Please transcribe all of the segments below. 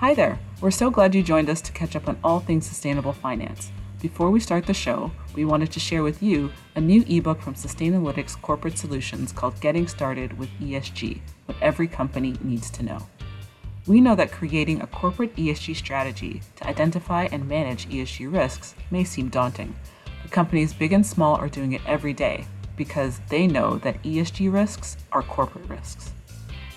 Hi there. We're so glad you joined us to catch up on all things sustainable finance. Before we start the show, we wanted to share with you a new ebook from Sustainalytics Corporate Solutions called Getting Started with ESG What Every Company Needs to Know. We know that creating a corporate ESG strategy to identify and manage ESG risks may seem daunting, but companies big and small are doing it every day because they know that ESG risks are corporate risks.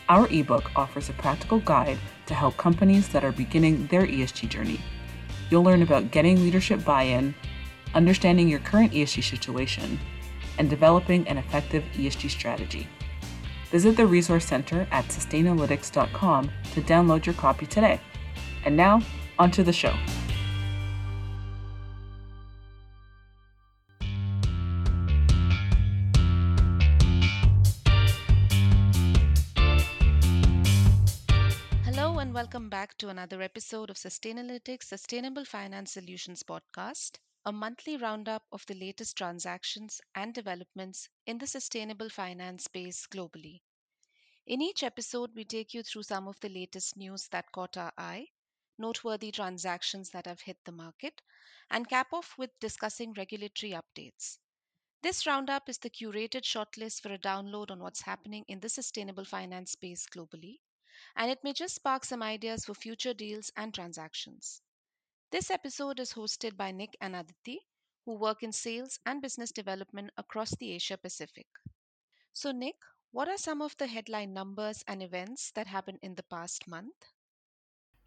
Our ebook offers a practical guide to help companies that are beginning their ESG journey You'll learn about getting leadership buy in, understanding your current ESG situation, and developing an effective ESG strategy. Visit the Resource Center at sustainalytics.com to download your copy today. And now, onto the show. Back to another episode of Sustainalytics Sustainable Finance Solutions podcast, a monthly roundup of the latest transactions and developments in the sustainable finance space globally. In each episode, we take you through some of the latest news that caught our eye, noteworthy transactions that have hit the market, and cap off with discussing regulatory updates. This roundup is the curated shortlist for a download on what's happening in the sustainable finance space globally and it may just spark some ideas for future deals and transactions. This episode is hosted by Nick and Aditi, who work in sales and business development across the Asia Pacific. So, Nick, what are some of the headline numbers and events that happened in the past month?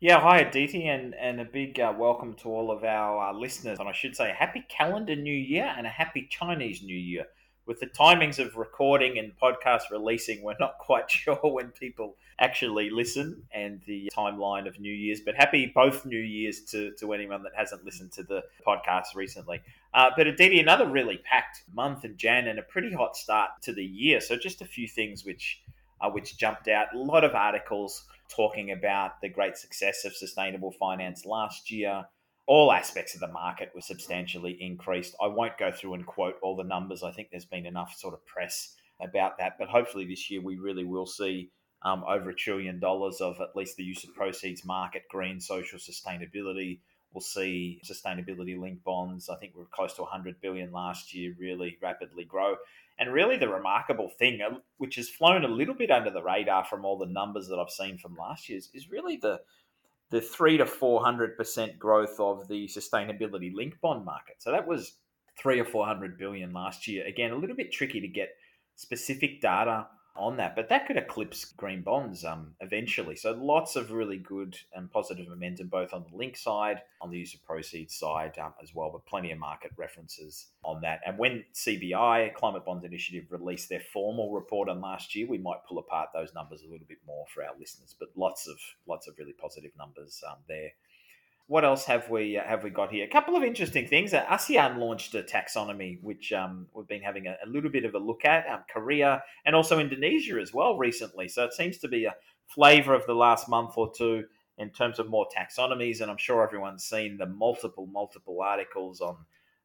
Yeah, hi Aditi, and, and a big uh, welcome to all of our uh, listeners. And I should say, happy calendar new year and a happy Chinese new year with the timings of recording and podcast releasing, we're not quite sure when people actually listen and the timeline of New Year's. But happy both New Year's to, to anyone that hasn't listened to the podcast recently. Uh, but Aditi, another really packed month in Jan and a pretty hot start to the year. So just a few things which uh, which jumped out. A lot of articles talking about the great success of sustainable finance last year all aspects of the market were substantially increased. I won't go through and quote all the numbers. I think there's been enough sort of press about that. But hopefully this year we really will see um, over a trillion dollars of at least the use of proceeds market, green, social sustainability. We'll see sustainability linked bonds. I think we are close to 100 billion last year, really rapidly grow. And really, the remarkable thing, uh, which has flown a little bit under the radar from all the numbers that I've seen from last year, is, is really the the three to four hundred percent growth of the sustainability link bond market. So that was three or four hundred billion last year. Again, a little bit tricky to get specific data on that, but that could eclipse green bonds um, eventually. So lots of really good and positive momentum both on the link side, on the use of proceeds side um, as well, but plenty of market references on that. And when CBI, Climate Bonds Initiative, released their formal report on last year, we might pull apart those numbers a little bit more for our listeners. But lots of lots of really positive numbers um, there what else have we uh, have we got here? A couple of interesting things. Uh, ASEAN launched a taxonomy, which um, we've been having a, a, little bit of a look at. Um, Korea and also Indonesia as well recently. So it seems to be a flavour of the last month or two in terms of more taxonomies. And I'm sure everyone's seen the multiple multiple articles on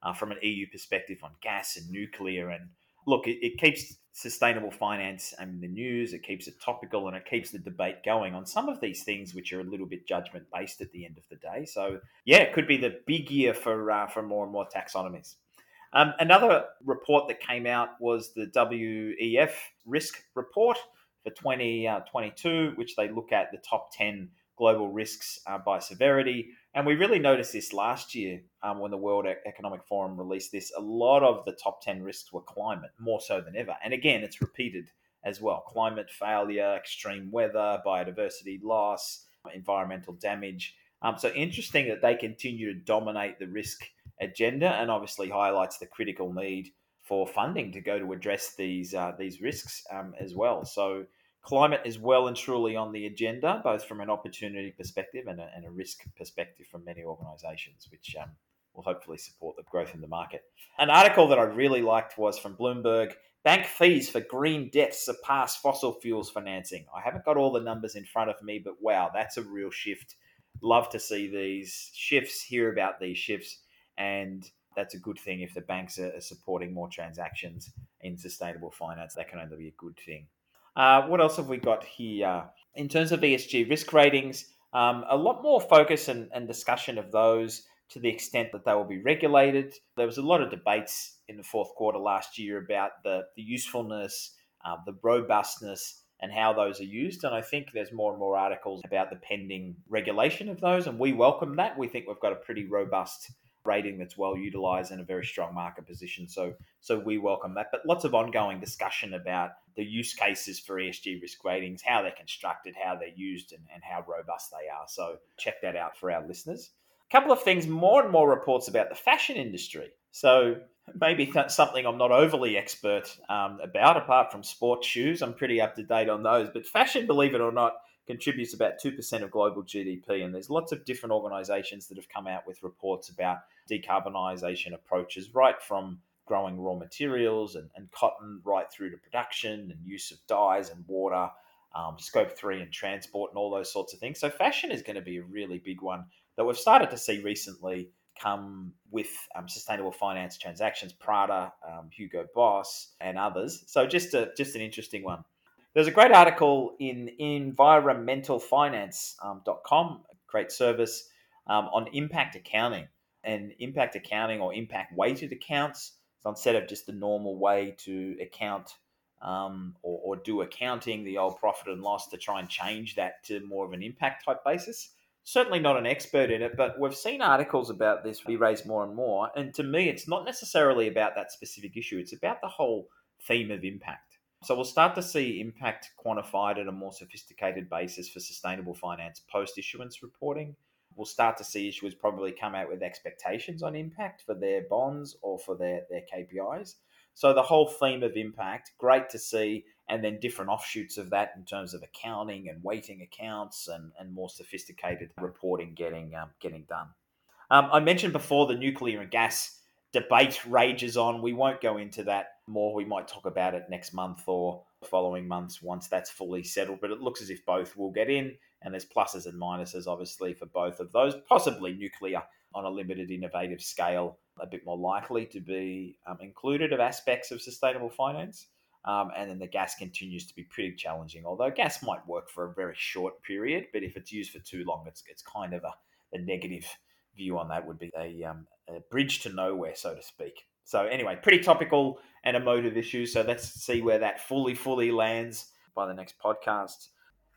uh, from an EU perspective on gas and nuclear. And look, it, it keeps sustainable finance and the news. It keeps it topical and it keeps the debate going on some of these things, which are a little bit judgment based at the end of the day. So, yeah, it could be the big year for uh, for more and more taxonomies. Um, another report that came out was the WEF risk report for 2022, uh, which they look at the top 10 global risks uh, by severity. And we really noticed this last year um, when the World Economic Forum released this. A lot of the top 10 risks were climate, more so than ever. And again, it's repeated as well climate failure, extreme weather, biodiversity loss, environmental damage. Um, so interesting that they continue to dominate the risk agenda and obviously highlights the critical need for funding to go to address these uh, these risks um, as well. So Climate is well and truly on the agenda, both from an opportunity perspective and a, and a risk perspective from many organisations, which um, will hopefully support the growth in the market. An article that I really liked was from Bloomberg Bank fees for green debt surpass fossil fuels financing. I haven't got all the numbers in front of me, but wow, that's a real shift. Love to see these shifts, hear about these shifts, and that's a good thing if the banks are supporting more transactions in sustainable finance. That can only be a good thing. Uh, what else have we got here? In terms of ESG risk ratings, Um, a lot more focus and, and discussion of those to the extent that they will be regulated. There was a lot of debates in the fourth quarter last year about the, the usefulness, uh, the robustness, and how those are used. And I think there's more and more articles about the pending regulation of those, and we welcome that. We think we've got a pretty robust rating that's well utilized and a very strong market position. So, so we welcome that. But lots of ongoing discussion about the use cases for ESG risk ratings, how they're constructed, how they're used, and, and how robust they are. So, check that out for our listeners. A couple of things, more and more reports about the fashion industry. So, maybe that's something I'm not overly expert um, about, apart from sports shoes. I'm pretty up to date on those. But fashion, believe it or not, contributes about 2% of global GDP. And there's lots of different organizations that have come out with reports about decarbonisation approaches, right from growing raw materials and, and cotton right through to production and use of dyes and water. Um, scope three and transport and all those sorts of things. So, fashion is going to be a really big one that we've started to see recently come with um, sustainable finance transactions, Prada, um, Hugo Boss, and others. So just a, just an interesting one. There's a great article in environmentalfinance.com, great service um, on impact accounting and impact accounting or impact weighted accounts. So instead of just the normal way to account um, or, or do accounting, the old profit and loss, to try and change that to more of an impact type basis certainly not an expert in it, but we've seen articles about this be raised more and more. And to me, it's not necessarily about that specific issue, it's about the whole theme of impact. So we'll start to see impact quantified at a more sophisticated basis for sustainable finance post issuance reporting. We'll start to see issuers probably come out with expectations on impact for their bonds or for their, their KPIs. So the whole theme of impact, great to see and then different offshoots of that in terms of accounting and weighting accounts and, and more sophisticated reporting getting um, getting done. Um, I mentioned before the nuclear and gas debate rages on. We won't go into that more. We might talk about it next month or following months once that's fully settled. But it looks as if both will get in, and there's pluses and minuses obviously for both of those. Possibly nuclear on a limited innovative scale, a bit more likely to be um, included of aspects of sustainable finance. Um, and then the gas continues to be pretty challenging. Although gas might work for a very short period, but if it's used for too long, it's it's kind of a, a negative view on that. Would be a, um, a bridge to nowhere, so to speak. So anyway, pretty topical and emotive issue. So let's see where that fully fully lands by the next podcast.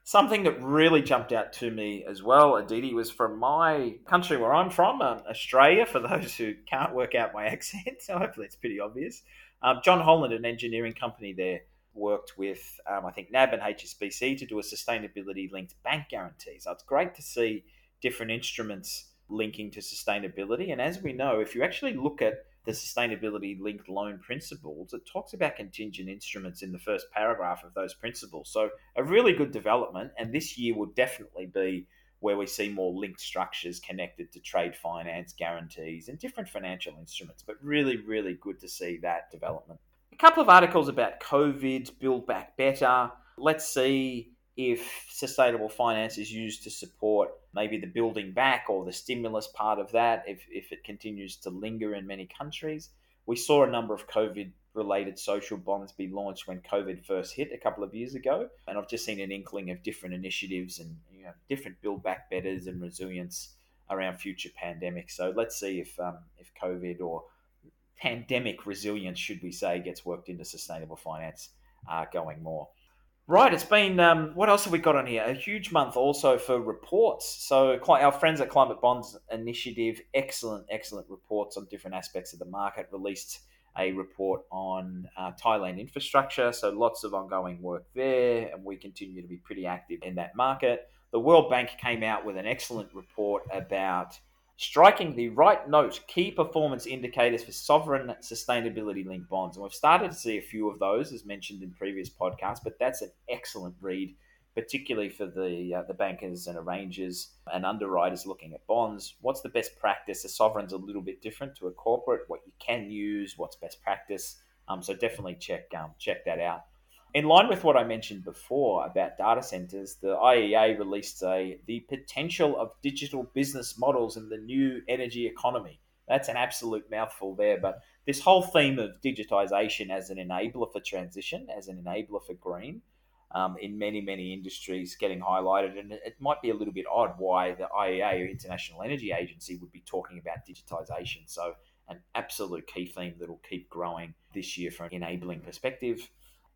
Something that really jumped out to me as well, Aditi, was from my country where I'm from, um, Australia. For those who can't work out my accent, so hopefully it's pretty obvious. Um, John Holland, an engineering company there, worked with, um, I think, NAB and HSBC to do a sustainability linked bank guarantee. So it's great to see different instruments linking to sustainability. And as we know, if you actually look at the sustainability linked loan principles, it talks about contingent instruments in the first paragraph of those principles. So a really good development. And this year will definitely be where we see more linked structures connected to trade finance, guarantees, and different financial instruments. But really, really good to see that development. A couple of articles about COVID, Build Back Better. Let's see if sustainable finance is used to support maybe the building back or the stimulus part of that, if, if it continues to linger in many countries. We saw a number of COVID related social bonds be launched when COVID first hit a couple of years ago. And I've just seen an inkling of different initiatives and you know, different build back betters and resilience around future pandemics. So let's see if um, if COVID or pandemic resilience, should we say, gets worked into sustainable finance uh, going more. Right, it's been um, what else have we got on here? A huge month also for reports. So our friends at Climate Bonds Initiative, excellent, excellent reports on different aspects of the market. Released a report on uh, Thailand infrastructure. So lots of ongoing work there, and we continue to be pretty active in that market. The World Bank came out with an excellent report about striking the right note, key performance indicators for sovereign sustainability linked bonds. And we've started to see a few of those, as mentioned in previous podcasts, but that's an excellent read particularly for the uh, the bankers and arrangers and underwriters looking at bonds. What's the best practice? A sovereign's a little bit different to a corporate. What you can use, what's best practice. Um, so definitely check um, check that out. In line with what I mentioned before about data centers, the IEA released a the potential of digital business models in the new energy economy. That's an absolute mouthful there, but this whole theme of digitization as an enabler for transition, as an enabler for green, um, in many, many industries getting highlighted. And it might be a little bit odd why the IEA, International Energy Agency, would be talking about digitization. So, an absolute key theme that will keep growing this year from an enabling perspective.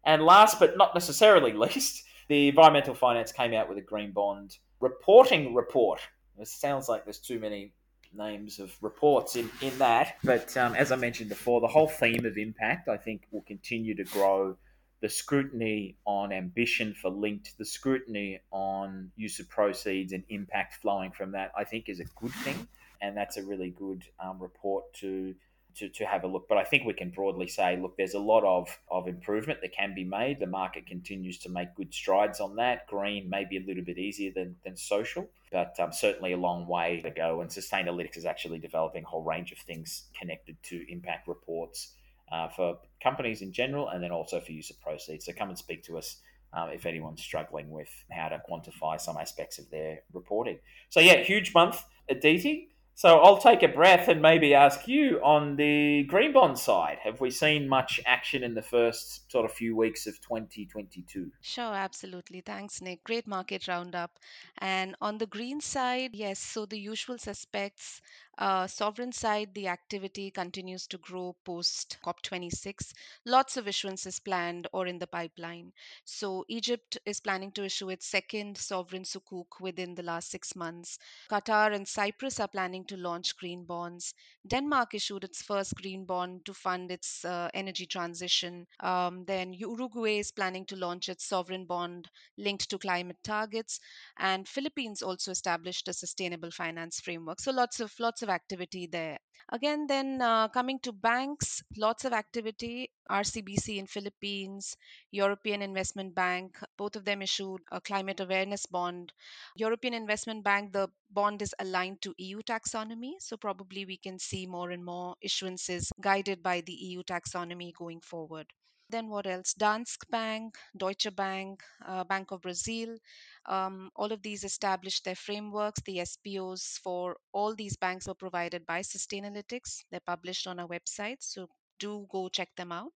And last but not necessarily least, the environmental finance came out with a green bond reporting report. It sounds like there's too many names of reports in, in that. But um, as I mentioned before, the whole theme of impact, I think, will continue to grow. The scrutiny on ambition for linked, the scrutiny on use of proceeds and impact flowing from that, I think, is a good thing. And that's a really good um, report to to, to have a look. But I think we can broadly say, look, there's a lot of, of improvement that can be made. The market continues to make good strides on that. Green may be a little bit easier than, than social, but um, certainly a long way to go. And Sustainalytics is actually developing a whole range of things connected to impact reports uh, for companies in general and then also for use of proceeds. So come and speak to us. Um, if anyone's struggling with how to quantify some aspects of their reporting. So, yeah, huge month, at Aditi. So I'll take a breath and maybe ask you on the green bond side. Have we seen much action in the first sort of few weeks of 2022? Sure, absolutely. Thanks, Nick. Great market roundup. And on the green side, yes, so the usual suspects. Uh, sovereign side, the activity continues to grow post COP26. Lots of issuances planned or in the pipeline. So Egypt is planning to issue its second sovereign sukuk within the last six months. Qatar and Cyprus are planning to launch green bonds. Denmark issued its first green bond to fund its uh, energy transition. Um, then Uruguay is planning to launch its sovereign bond linked to climate targets, and Philippines also established a sustainable finance framework. So lots of lots of activity there. Again, then uh, coming to banks, lots of activity. RCBC in Philippines, European Investment Bank, both of them issued a climate awareness bond. European Investment Bank, the bond is aligned to EU taxonomy, so probably we can see more and more issuances guided by the EU taxonomy going forward. Then what else? Danske Bank, Deutsche Bank, uh, Bank of Brazil, um, all of these established their frameworks. The SPOs for all these banks were provided by Sustainalytics. They're published on our website, so do go check them out.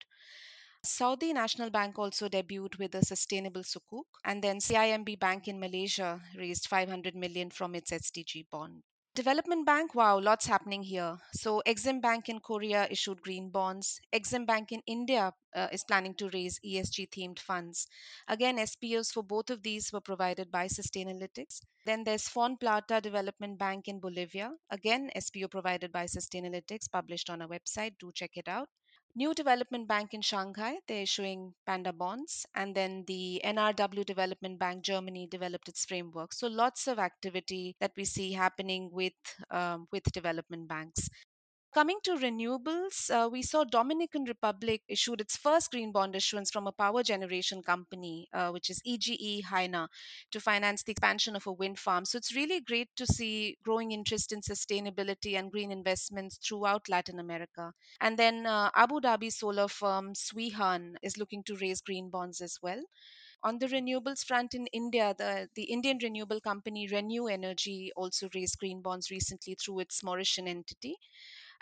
Saudi National Bank also debuted with a sustainable sukuk, and then CIMB Bank in Malaysia raised 500 million from its SDG bond. Development Bank, wow, lots happening here. So, Exim Bank in Korea issued green bonds. Exim Bank in India uh, is planning to raise ESG themed funds. Again, SPOs for both of these were provided by Sustainalytics. Then there's FONPLATA Development Bank in Bolivia. Again, SPO provided by Sustainalytics, published on our website. Do check it out. New Development Bank in Shanghai, they're issuing Panda bonds. And then the NRW Development Bank Germany developed its framework. So lots of activity that we see happening with, um, with development banks. Coming to renewables, uh, we saw Dominican Republic issued its first green bond issuance from a power generation company, uh, which is EGE Haina, to finance the expansion of a wind farm. So it's really great to see growing interest in sustainability and green investments throughout Latin America. And then uh, Abu Dhabi solar firm Sweihan is looking to raise green bonds as well. On the renewables front in India, the, the Indian renewable company ReNew Energy also raised green bonds recently through its Mauritian entity.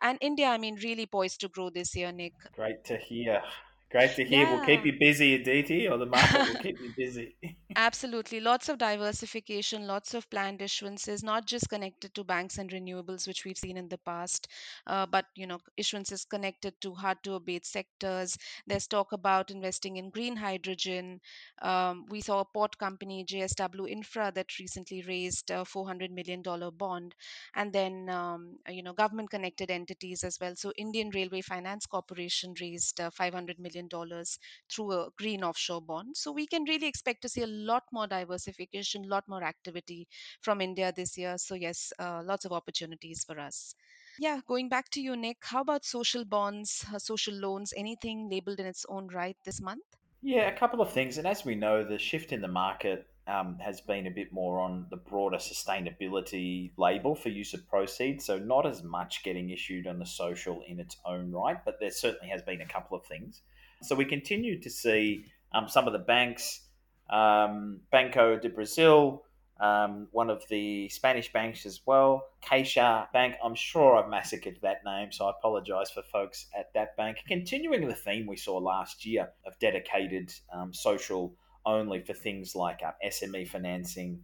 And India, I mean, really poised to grow this year, Nick. Great to hear. Great to hear. Yeah. We'll keep you busy, Aditi, or the market will keep you busy. Absolutely. Lots of diversification, lots of planned issuances, not just connected to banks and renewables, which we've seen in the past, uh, but, you know, issuances connected to hard to abate sectors. There's talk about investing in green hydrogen. Um, we saw a port company, JSW Infra, that recently raised a $400 million bond. And then, um, you know, government connected entities as well. So Indian Railway Finance Corporation raised uh, $500 million through a green offshore bond. So we can really expect to see a lot more diversification, a lot more activity from India this year. So, yes, uh, lots of opportunities for us. Yeah, going back to you, Nick, how about social bonds, uh, social loans, anything labeled in its own right this month? Yeah, a couple of things. And as we know, the shift in the market um, has been a bit more on the broader sustainability label for use of proceeds. So, not as much getting issued on the social in its own right, but there certainly has been a couple of things. So we continue to see um, some of the banks, um, Banco de Brazil, um, one of the Spanish banks as well, Caixa Bank. I'm sure I've massacred that name, so I apologise for folks at that bank. Continuing the theme we saw last year of dedicated um, social only for things like uh, SME financing,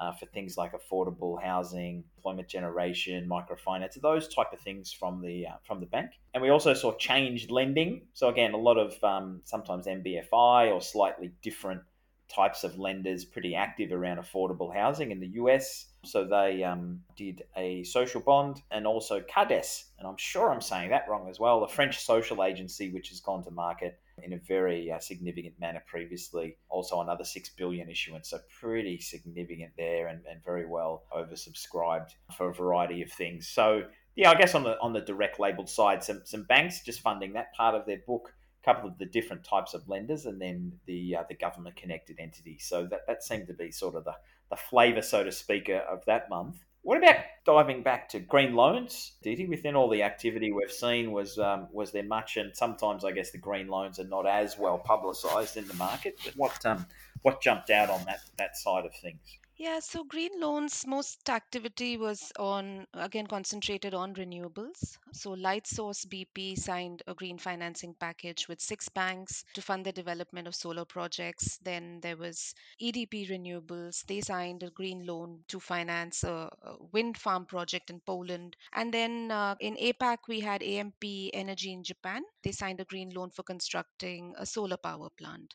uh, for things like affordable housing, employment generation, microfinance, those type of things from the uh, from the bank. And we also saw changed lending. So again, a lot of um, sometimes NBFI or slightly different types of lenders pretty active around affordable housing in the US. So they um, did a social bond and also CADES, and I'm sure I'm saying that wrong as well, the French social agency, which has gone to market in a very uh, significant manner previously. Also, another 6 billion issuance, so pretty significant there and, and very well oversubscribed for a variety of things. So, yeah, I guess on the on the direct labeled side, some, some banks just funding that part of their book a couple of the different types of lenders and then the uh, the government connected entities. So that, that seemed to be sort of the, the flavour, so to speak, uh, of that month. What about diving back to green loans, Didi? Within all the activity we've seen, was um, was there much? And sometimes I guess the green loans are not as well publicised in the market. But what um, what jumped out on that that side of things? Yeah, so green loans, most activity was on, again, concentrated on renewables. So Lightsource BP signed a green financing package with six banks to fund the development of solar projects. Then there was EDP Renewables. They signed a green loan to finance a, wind farm project in Poland. And then uh, in APAC, we had AMP Energy in Japan. They signed a green loan for constructing a solar power plant.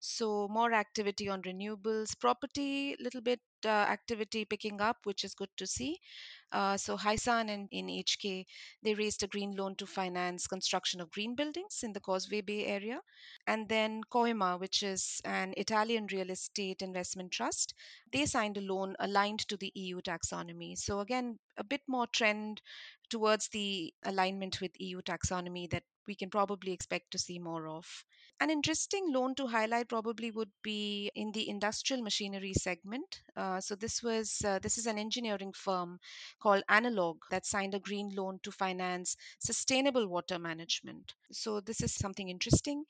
So more activity on renewables, property, little bit uh, activity picking up, which is good to see. Uh, so Hysan in, in HK, they raised a green loan to finance construction of green buildings in the Causeway Bay area. And then Coima, which is an Italian real estate investment trust, they signed a loan aligned to the EU taxonomy. So again, a bit more trend towards the alignment with EU taxonomy that we can probably expect to see more of. An interesting loan to highlight probably would be in the industrial machinery segment. Uh, so this was uh, this is an engineering firm called Analog that signed a green loan to finance sustainable water management. So this is something interesting.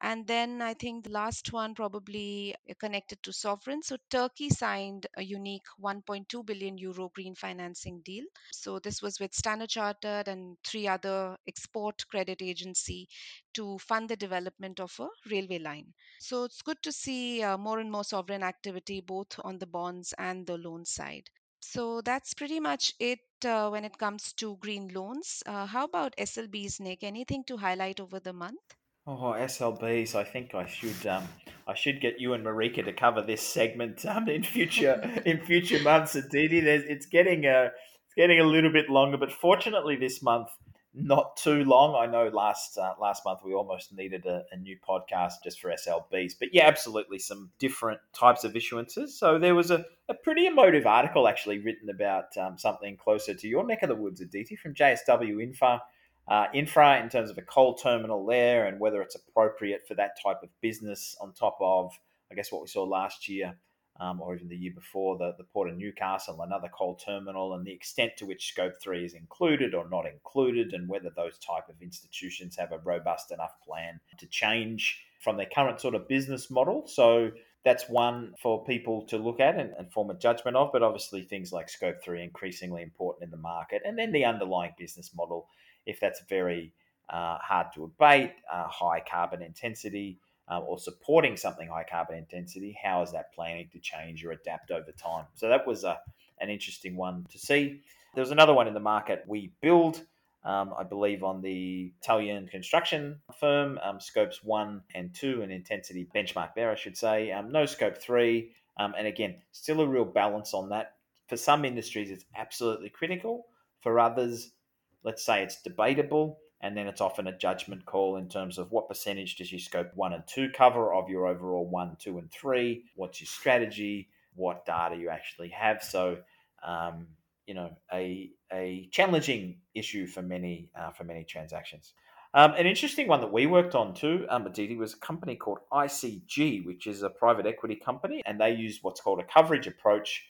And then I think the last one probably uh, connected to sovereign. So Turkey signed a unique 1.2 billion euro green financing deal. So this was with Standard Chartered and three other export credit agency to fund the development of a railway line. So it's good to see uh, more and more sovereign activity both on the bonds and the loan side. So that's pretty much it uh, when it comes to green loans. Uh, how about SLBs, Nick? Anything to highlight over the month? Oh, SLBs. I think I should um, I should get you and Marika to cover this segment um, in future in future months. Aditi, There's, it's getting a it's getting a little bit longer, but fortunately this month not too long. I know last uh, last month we almost needed a, a, new podcast just for SLBs, but yeah, absolutely some different types of issuances. So there was a, a pretty emotive article actually written about um, something closer to your neck of the woods, Aditi, from JSW Infra uh, infra in terms of a coal terminal there and whether it's appropriate for that type of business on top of, I guess, what we saw last year um, or even the year before, the, the Port of Newcastle, another coal terminal, and the extent to which Scope 3 is included or not included, and whether those type of institutions have a robust enough plan to change from their current sort of business model. So that's one for people to look at and, and, form a judgment of. But obviously, things like Scope 3 increasingly important in the market. And then the underlying business model if that's very uh, hard to abate, uh, high carbon intensity, um, or supporting something high carbon intensity, how is that planning to change or adapt over time? So that was a, an interesting one to see. There was another one in the market, Webuild. Um, I believe on the Italian construction firm, um, scopes one and two, and intensity benchmark there, I should say. Um, no scope three. Um, and again, still a real balance on that. For some industries, it's absolutely critical. For others, let's say it's debatable, and then it's often a judgment call in terms of what percentage does your scope one and two cover of your overall one, two, and three? What's your strategy? What data you actually have? So, um, you know, a a challenging issue for many uh, for many transactions. Um, an interesting one that we worked on too, um, Aditi, was a company called ICG, which is a private equity company, and they use what's called a coverage approach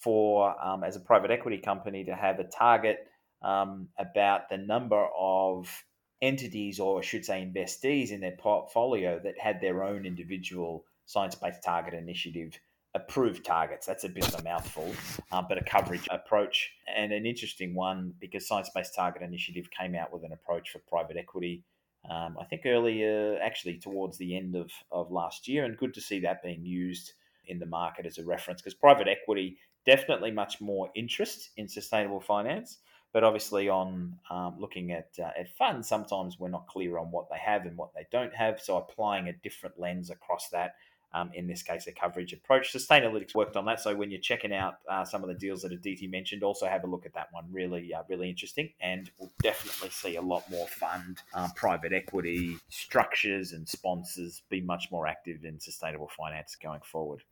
for um, as a private equity company to have a target um, about the number of entities, or I should say investees, in their portfolio that had their own individual science based target initiative approved targets. That's a bit of a mouthful, um, but a coverage approach and an interesting one because Science Based Target Initiative came out with an approach for private equity um, I think earlier, actually towards the end of, of last year, and good to see that being used in the market as a reference because private equity definitely much more interest in sustainable finance. But obviously, on um, looking at uh, at funds, sometimes we're not clear on what they have and what they don't have. So applying a different lens across that um, in this case, a coverage approach. Sustainalytics worked on that. So when you're checking out uh, some of the deals that Aditi mentioned, also have a look at that one. Really, uh, really interesting. And we'll definitely see a lot more fund, um, private equity structures and sponsors be much more active in sustainable finance going forward.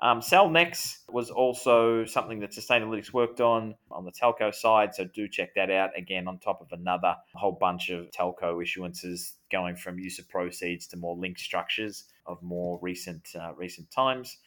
Um, Cellnex was also something that Sustainalytics worked on on the telco side, so do check that out. Again, on top of another whole bunch of telco issuances going from use of proceeds to more linked structures of more recent uh, recent times.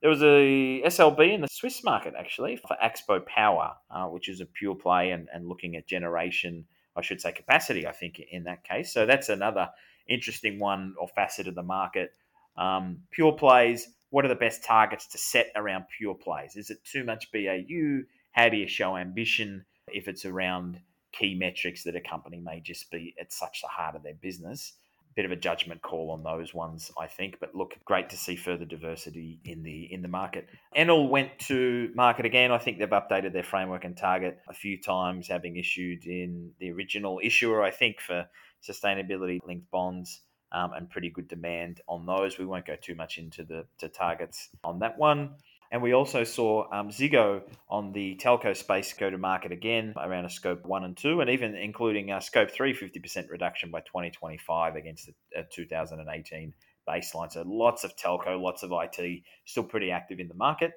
There was a SLB in the Swiss market actually for Axpo Power, uh, which is a pure play and, and looking at generation, I should say capacity, I think, in that case. So that's another interesting one or facet of the market. Um, pure plays, what are the best targets to set around pure plays? Is it too much BAU? How do you show ambition if it's around key metrics that a company may just be at such the heart of their business? Bit of a judgment call on those ones, I think. But look, great to see further diversity in the in the market. Enel went to market again. I think they've updated their framework and target a few times, having issued in the original issuer, I think, for sustainability linked bonds um, and pretty good demand on those. We won't go too much into the to targets on that one. And we also saw um, on the telco space go to market again around a scope one and two, and even including a scope three 50% reduction by 2025 against the 2018 baseline. So lots of telco, lots of IT, still pretty active in the market.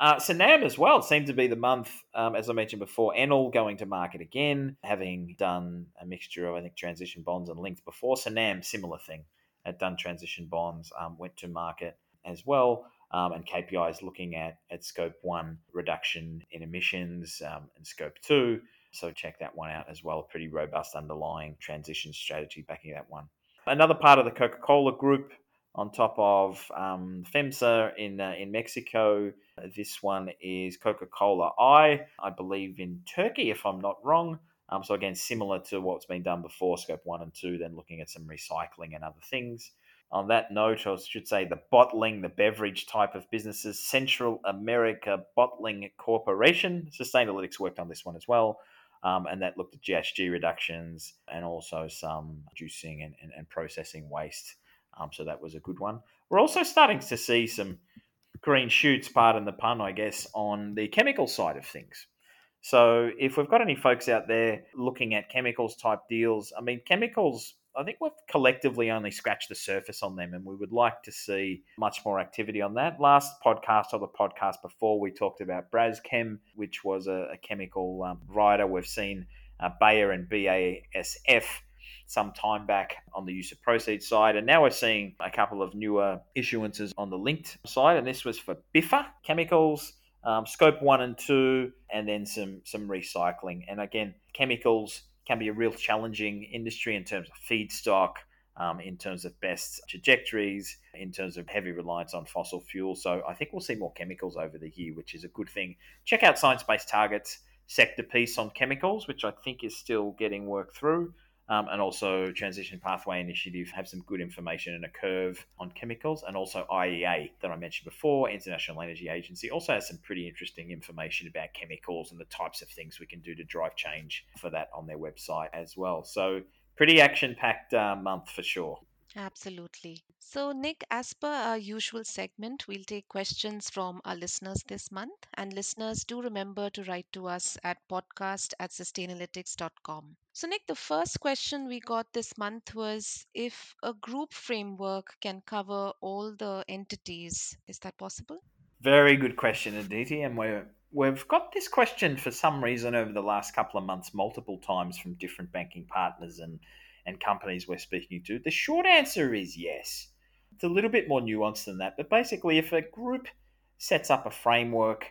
Uh, Snam as well seemed to be the month, um, as I mentioned before, Enel going to market again, having done a mixture of, I think, transition bonds and linked before. Snam, similar thing, had done transition bonds, um, went to market as well. Um, and KPIs looking at, at scope one reduction in emissions um, and scope two. So check that one out as well. Pretty robust underlying transition strategy backing that one. Another part of the Coca Cola group on top of um, FEMSA in uh, in Mexico. This one is Coca Cola I, I believe in Turkey, if I'm not wrong. Um, so again, similar to what's been done before, scope one and two, then looking at some recycling and other things. On that note, I should say the bottling, the beverage type of businesses, Central America Bottling Corporation, Sustainalytics worked on this one as well. Um, and that looked at GHG reductions and also some juicing and, and, and processing waste um, so that was a good one. We're also starting to see some green shoots, pardon the pun, I guess, on the chemical side of things. So if we've got any folks out there looking at chemicals type deals, I mean, chemicals, I think we've collectively only scratched the surface on them, and we would like to see much more activity on that. Last podcast or the podcast before, we talked about Braskem, which was a, a chemical um, rider. We've seen uh, Bayer and BASF some time back on the use of proceeds side. And now we're seeing a couple of newer issuances on the linked side. And this was for Biffa chemicals, um, scope one and two, and then some, some recycling. And again, chemicals can be a real challenging industry in terms of feedstock. Um, in terms of best trajectories, in terms of heavy reliance on fossil fuel. So I think we'll see more chemicals over the year, which is a good thing. Check out science based targets sector piece on chemicals, which I think is still getting worked through um, and also Transition Pathway Initiative have some good information and a curve on chemicals, and also IEA that I mentioned before, International Energy Agency, also has some pretty interesting information about chemicals and the types of things we can do to drive change for that on their website as well. So pretty action packed uh, month for sure. Absolutely. So, Nick, as per our usual segment, we'll take questions from our listeners this month. And listeners, do remember to write to us at podcast at sustainalytics.com. So, Nick, the first question we got this month was if a group framework can cover all the entities, is that possible? Very good question, Aditi. And we're, we've got this question for some reason over the last couple of months, multiple times from different banking partners and and companies we're speaking to? The short answer is yes. It's a little bit more nuanced than that, but basically, if a group sets up a framework,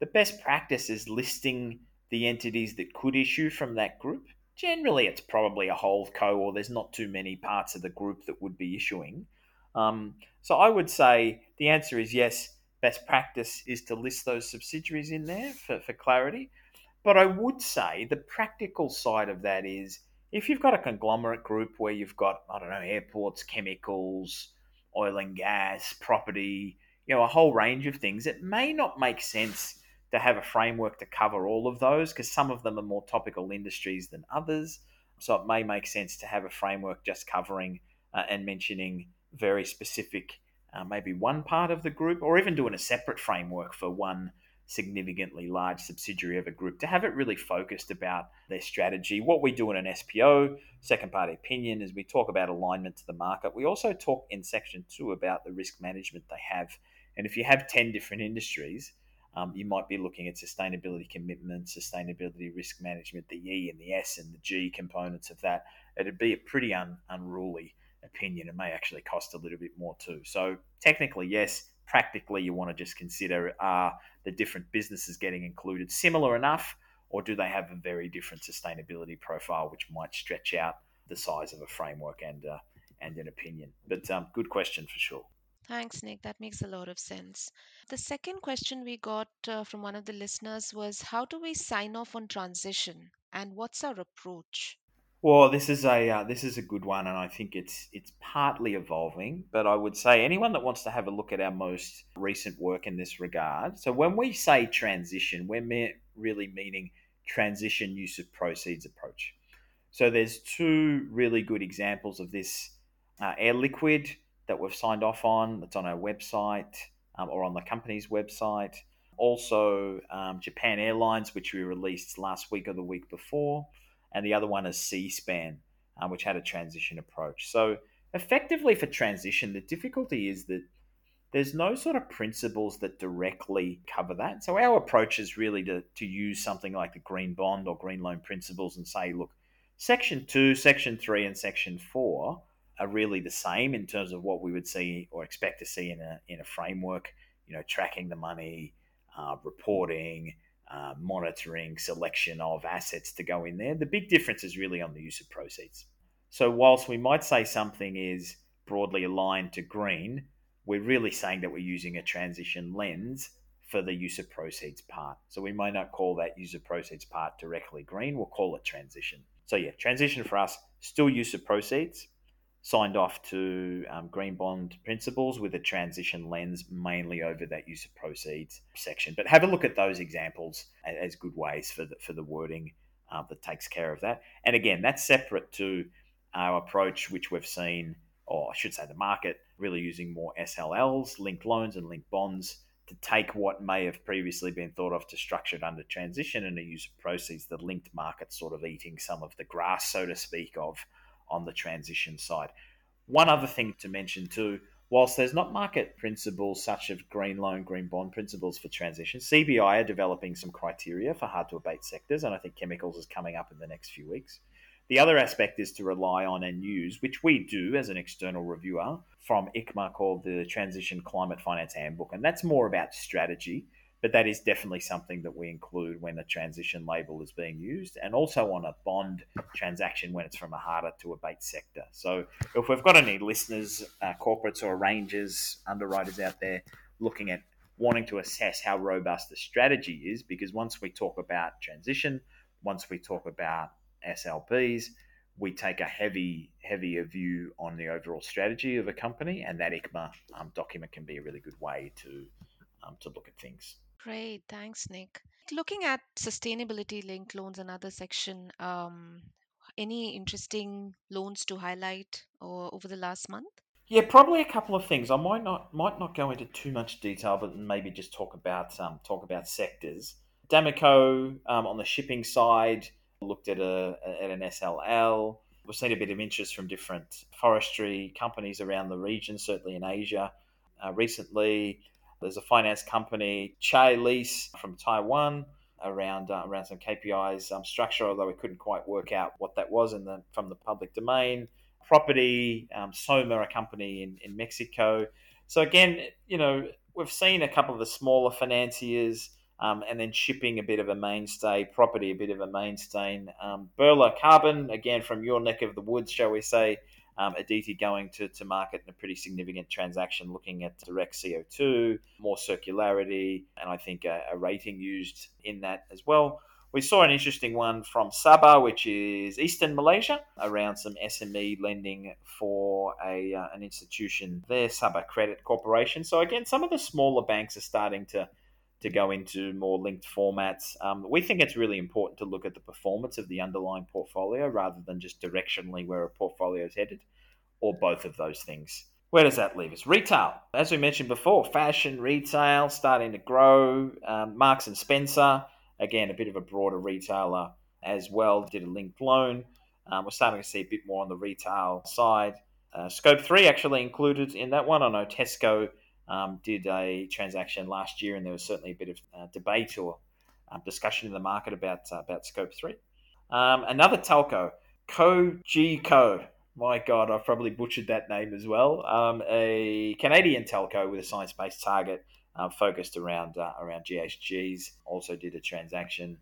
the best practice is listing the entities that could issue from that group. Generally, it's probably a hold co, or there's not too many parts of the group that would be issuing. Um, so I would say the answer is yes. Best practice is to list those subsidiaries in there for, for clarity. But I would say the practical side of that is if you've got a conglomerate group where you've got, I don't know, airports, chemicals, oil and gas, property, you know, a whole range of things, it may not make sense to have a framework to cover all of those because some of them are more topical industries than others. So it may make sense to have a framework just covering uh, and mentioning very specific, uh, maybe one part of the group, or even doing a separate framework for one significantly large subsidiary of a group to have it really focused about their strategy. What we do in an SPO, second party opinion, is we talk about alignment to the market. We also talk in section two about the risk management they have. And if you have 10 different industries, um, you might be looking at sustainability commitment, sustainability risk management, the E and the S and the G components of that. It'd be a pretty un- unruly opinion. It may actually cost a little bit more too. So, technically, yes. Practically, you want to just consider are the different businesses getting included similar enough, or do they have a very different sustainability profile, which might stretch out the size of a framework and uh, and an opinion? But um, good question for sure. Thanks, Nick. That makes a lot of sense. The second question we got uh, from one of the listeners was How do we sign off on transition and what's our approach? Well, this is a uh, this is a good one, and I think it's it's partly evolving. But I would say anyone that wants to have a look at our most recent work in this regard. So when we say transition, we're me- really meaning transition use of proceeds approach. So there's two really good examples of this: uh, Air Liquide that we've signed off on. That's on our website um, or on the company's website. Also, um, Japan Airlines, which we released last week or the week before, and the other one is Seaspan, um, which had a transition approach. So, effectively, for transition, the difficulty is that there's no sort of principles that directly cover that. So, our approach is really to, to use something like the green bond or green loan principles and say, look, section two, section three, and section four are really the same in terms of what we would see or expect to see in a in a framework. You know, tracking the money, uh, reporting, uh, monitoring, selection of assets to go in there. The big difference is really on the use of proceeds. So whilst we might say something is broadly aligned to green, we're really saying that we're using a transition lens for the use of proceeds part. So we might not call that use of proceeds part directly green, we'll call it transition. So yeah, transition for us, still use of proceeds, signed off to um, green bond principles with a transition lens mainly over that use of proceeds section. But have a look at those examples as, good ways for the, for the wording uh, that takes care of that. And again, that's separate to our approach, which we've seen, or I should say, the market really using more SLLs, linked loans, and linked bonds to take what may have previously been thought of to structure it under transition and a use of proceeds, the linked market sort of eating some of the grass, so to speak, of on the transition side. One other thing to mention too, whilst there's not market principles such as green loan, green bond principles for transition, CBI are developing some criteria for hard to abate sectors, and I think chemicals is coming up in the next few weeks. The other aspect is to rely on and use, which we do as an external reviewer from ICMA called the Transition Climate Finance Handbook, and that's more about strategy but that is definitely something that we include when a transition label is being used and also on a bond transaction when it's from a harder to abate sector. So if we've got any listeners, uh, corporates or rangers, underwriters out there looking at wanting to assess how robust the strategy is, because once we talk about transition, once we talk about SLPs, we take a heavy, heavier view on the overall strategy of a company, and that ICMA um, document can be a really good way to um, to look at things. Great. Thanks, Nick. Looking at sustainability linked loans, another section, um, any interesting loans to highlight or over the last month? Yeah, probably a couple of things. I might not might not go into too much detail, but maybe just talk about um, talk about sectors. D'Amico um, on the shipping side looked at a at an SLL. We've seen a bit of interest from different forestry companies around the region, certainly in Asia. Uh, recently, there's a finance company, Chailease from Taiwan, around uh, around some KPIs um, structure, although we couldn't quite work out what that was in the from the public domain. Property, um, Soma, a company in, in Mexico. So again, you know, we've seen a couple of the smaller financiers, um, and then shipping a bit of a mainstay, property a bit of a mainstay. Um, Birla Carbon, again from your neck of the woods, shall we say, um, Aditi going to, to market in a pretty significant transaction looking at direct CO2, more circularity, and I think a, a rating used in that as well. We saw an interesting one from Sabah, which is Eastern Malaysia, around some SME lending for a uh, an institution there, Sabah Credit Corporation. So again, some of the smaller banks are starting to to go into more linked formats. Um, we think it's really important to look at the performance of the underlying portfolio rather than just directionally where a portfolio is headed, or both of those things. Where does that leave us? Retail, as we mentioned before, fashion retail starting to grow. Um, Marks and Spencer, again, a bit of a broader retailer as well, did a linked loan. Um, we're starting to see a bit more on the retail side. Uh, Scope 3 actually included in that one. I know Tesco um, did a transaction last year, and there was certainly a bit of uh, debate or um, discussion in the market about uh, about Scope Three. Um, another telco, Cogeco. My God, I've probably butchered that name as well. Um, a Canadian telco with a science-based target uh, focused around uh, around GHGs. Also did a transaction.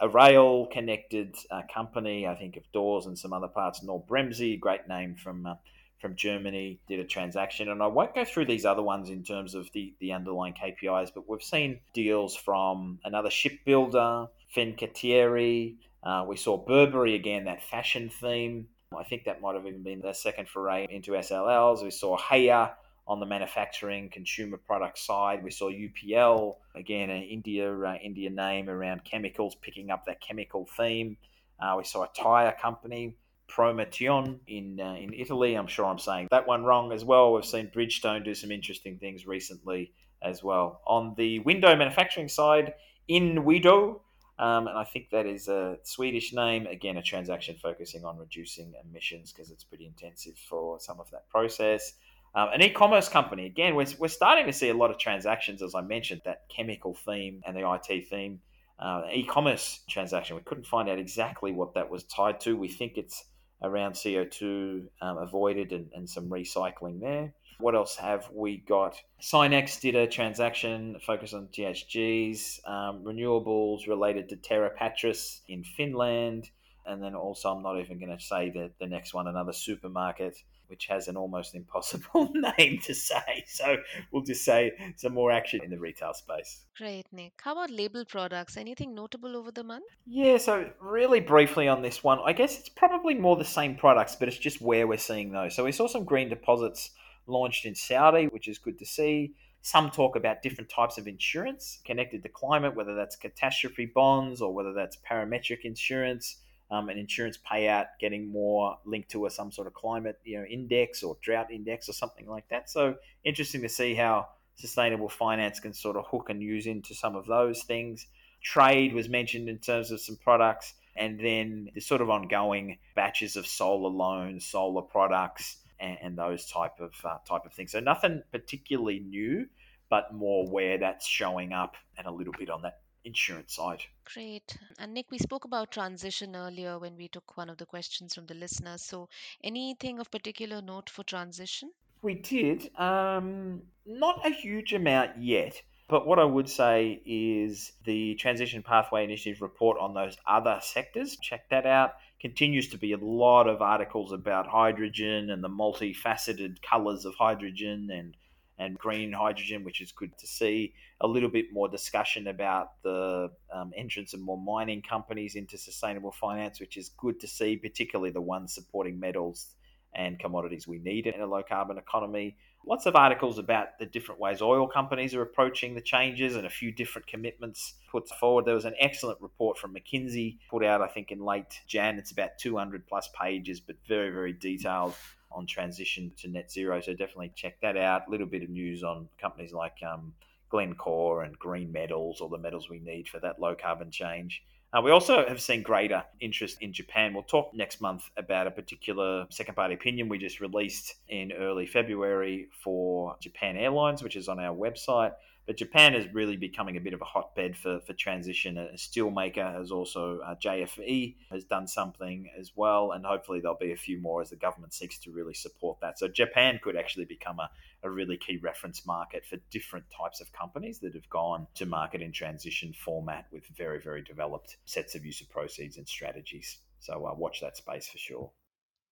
A rail connected uh, company, I think of doors and some other parts. Knorr-Bremse, great name from uh, from Germany did a transaction. And I won't go through these other ones in terms of the, the underlying KPIs, but we've seen deals from another shipbuilder, Fincantieri. Uh, we saw Burberry again, that fashion theme. I think that might have even been their second foray into SLLs. We saw Haier on the manufacturing consumer product side. We saw UPL again, an India uh, India name around chemicals, picking up that chemical theme. Uh, we saw a tire company Prometeon in uh, in Italy. I'm sure I'm saying that one wrong as well. We've seen Bridgestone do some interesting things recently as well. On the window manufacturing side, Inwido, um, and I think that is a Swedish name. Again, a transaction focusing on reducing emissions because it's pretty intensive for some of that process. Um, an e-commerce company. Again, we're, we're starting to see a lot of transactions, as I mentioned, that chemical theme and the IT theme. Uh, e-commerce transaction. We couldn't find out exactly what that was tied to. We think it's around CO2 um, avoided and, and some recycling there. What else have we got? Sinex did a transaction focused on GHGs, um, renewables related to Terra Patris in Finland. And then also, I'm not even going to say the, the next one, another supermarket, which has an almost impossible name to say. So we'll just say some more action in the retail space. Great, Nick. How about label products? Anything notable over the month? Yeah, so really briefly on this one, I guess it's probably more the same products, but it's just where we're seeing those. So we saw some green deposits launched in Saudi, which is good to see. Some talk about different types of insurance connected to climate, whether that's catastrophe bonds or whether that's parametric insurance um, an insurance payout getting more linked to a, some sort of climate you know index or drought index or something like that. So interesting to see how sustainable finance can sort of hook and use into some of those things. Trade was mentioned in terms of some products, and then the sort of ongoing batches of solar loans, solar products, and, and those type of uh, type of things. So nothing particularly new, but more where that's showing up and a little bit on that insurance side. Great. And Nick, we spoke about transition earlier when we took one of the questions from the listeners. So, anything of particular note for transition? We did. Um, not a huge amount yet. But what I would say is the Transition Pathway Initiative report on those other sectors. Check that out. Continues to be a lot of articles about hydrogen and the multifaceted colours of hydrogen and and green hydrogen, which is good to see. A little bit more discussion about the um, entrance of more mining companies into sustainable finance, which is good to see, particularly the ones supporting metals and commodities we need in a low carbon economy. Lots of articles about the different ways oil companies are approaching the changes and a few different commitments put forward. There was an excellent report from McKinsey put out, I think, in late Jan. It's about 200 plus pages, but very, very detailed on transition to net zero. So definitely check that out. A little bit of news on companies like um, Glencore and green metals, or the metals we need for that low carbon change. Uh, we also have seen greater interest in Japan. We'll talk next month about a particular second party opinion we just released in early February for Japan Airlines, which is on our website. But Japan is really becoming a bit of a hotbed for, for transition. A steelmaker has also, uh, JFE has done something as well, and hopefully there'll be a few more as the government seeks to really support that. So Japan could actually become a, a really key reference market for different types of companies that have gone to market in transition format with very, very developed sets of use of proceeds and strategies. So uh, watch that space for sure.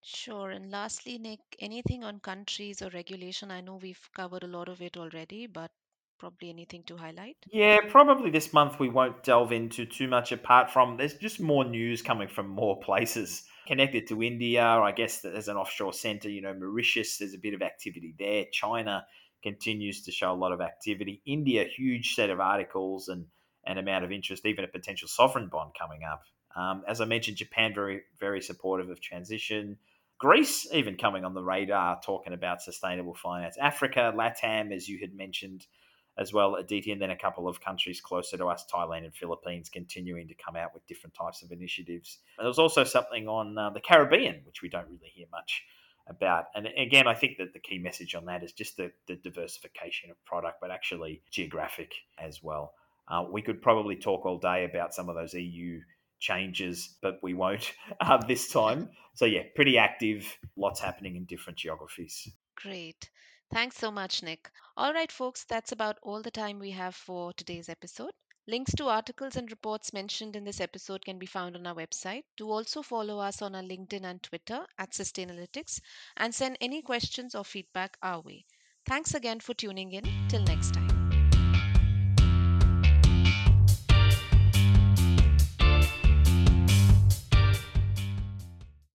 Sure. And lastly, Nick, anything on countries or regulation? I know we've covered a lot of it already, but probably anything to highlight? Yeah, probably this month we won't delve into too much apart from there's just more news coming from more places connected to India. I guess there's an offshore center, you know, Mauritius, there's a bit of activity there. China continues to show a lot of activity. India, huge set of articles and an amount of interest, even a potential sovereign bond coming up. Um, as I mentioned, Japan very very supportive of transition. Greece even coming on the radar, talking about sustainable finance. Africa, LATAM, as you had mentioned as well, Aditi, and then a couple of countries closer to us, Thailand and Philippines, continuing to come out with different types of initiatives. There was also something on uh, the Caribbean, which we don't really hear much about. And again, I think that the key message on that is just the, the diversification of product, but actually geographic as well. Uh, we could probably talk all day about some of those EU changes, but we won't uh, this time. So, yeah, pretty active, lots happening in different geographies. Great. Thanks so much, Nick. All right, folks, that's about all the time we have for today's episode. Links to articles and reports mentioned in this episode can be found on our website. Do also follow us on our LinkedIn and Twitter at Sustainalytics and send any questions or feedback our way. Thanks again for tuning in. Till next time.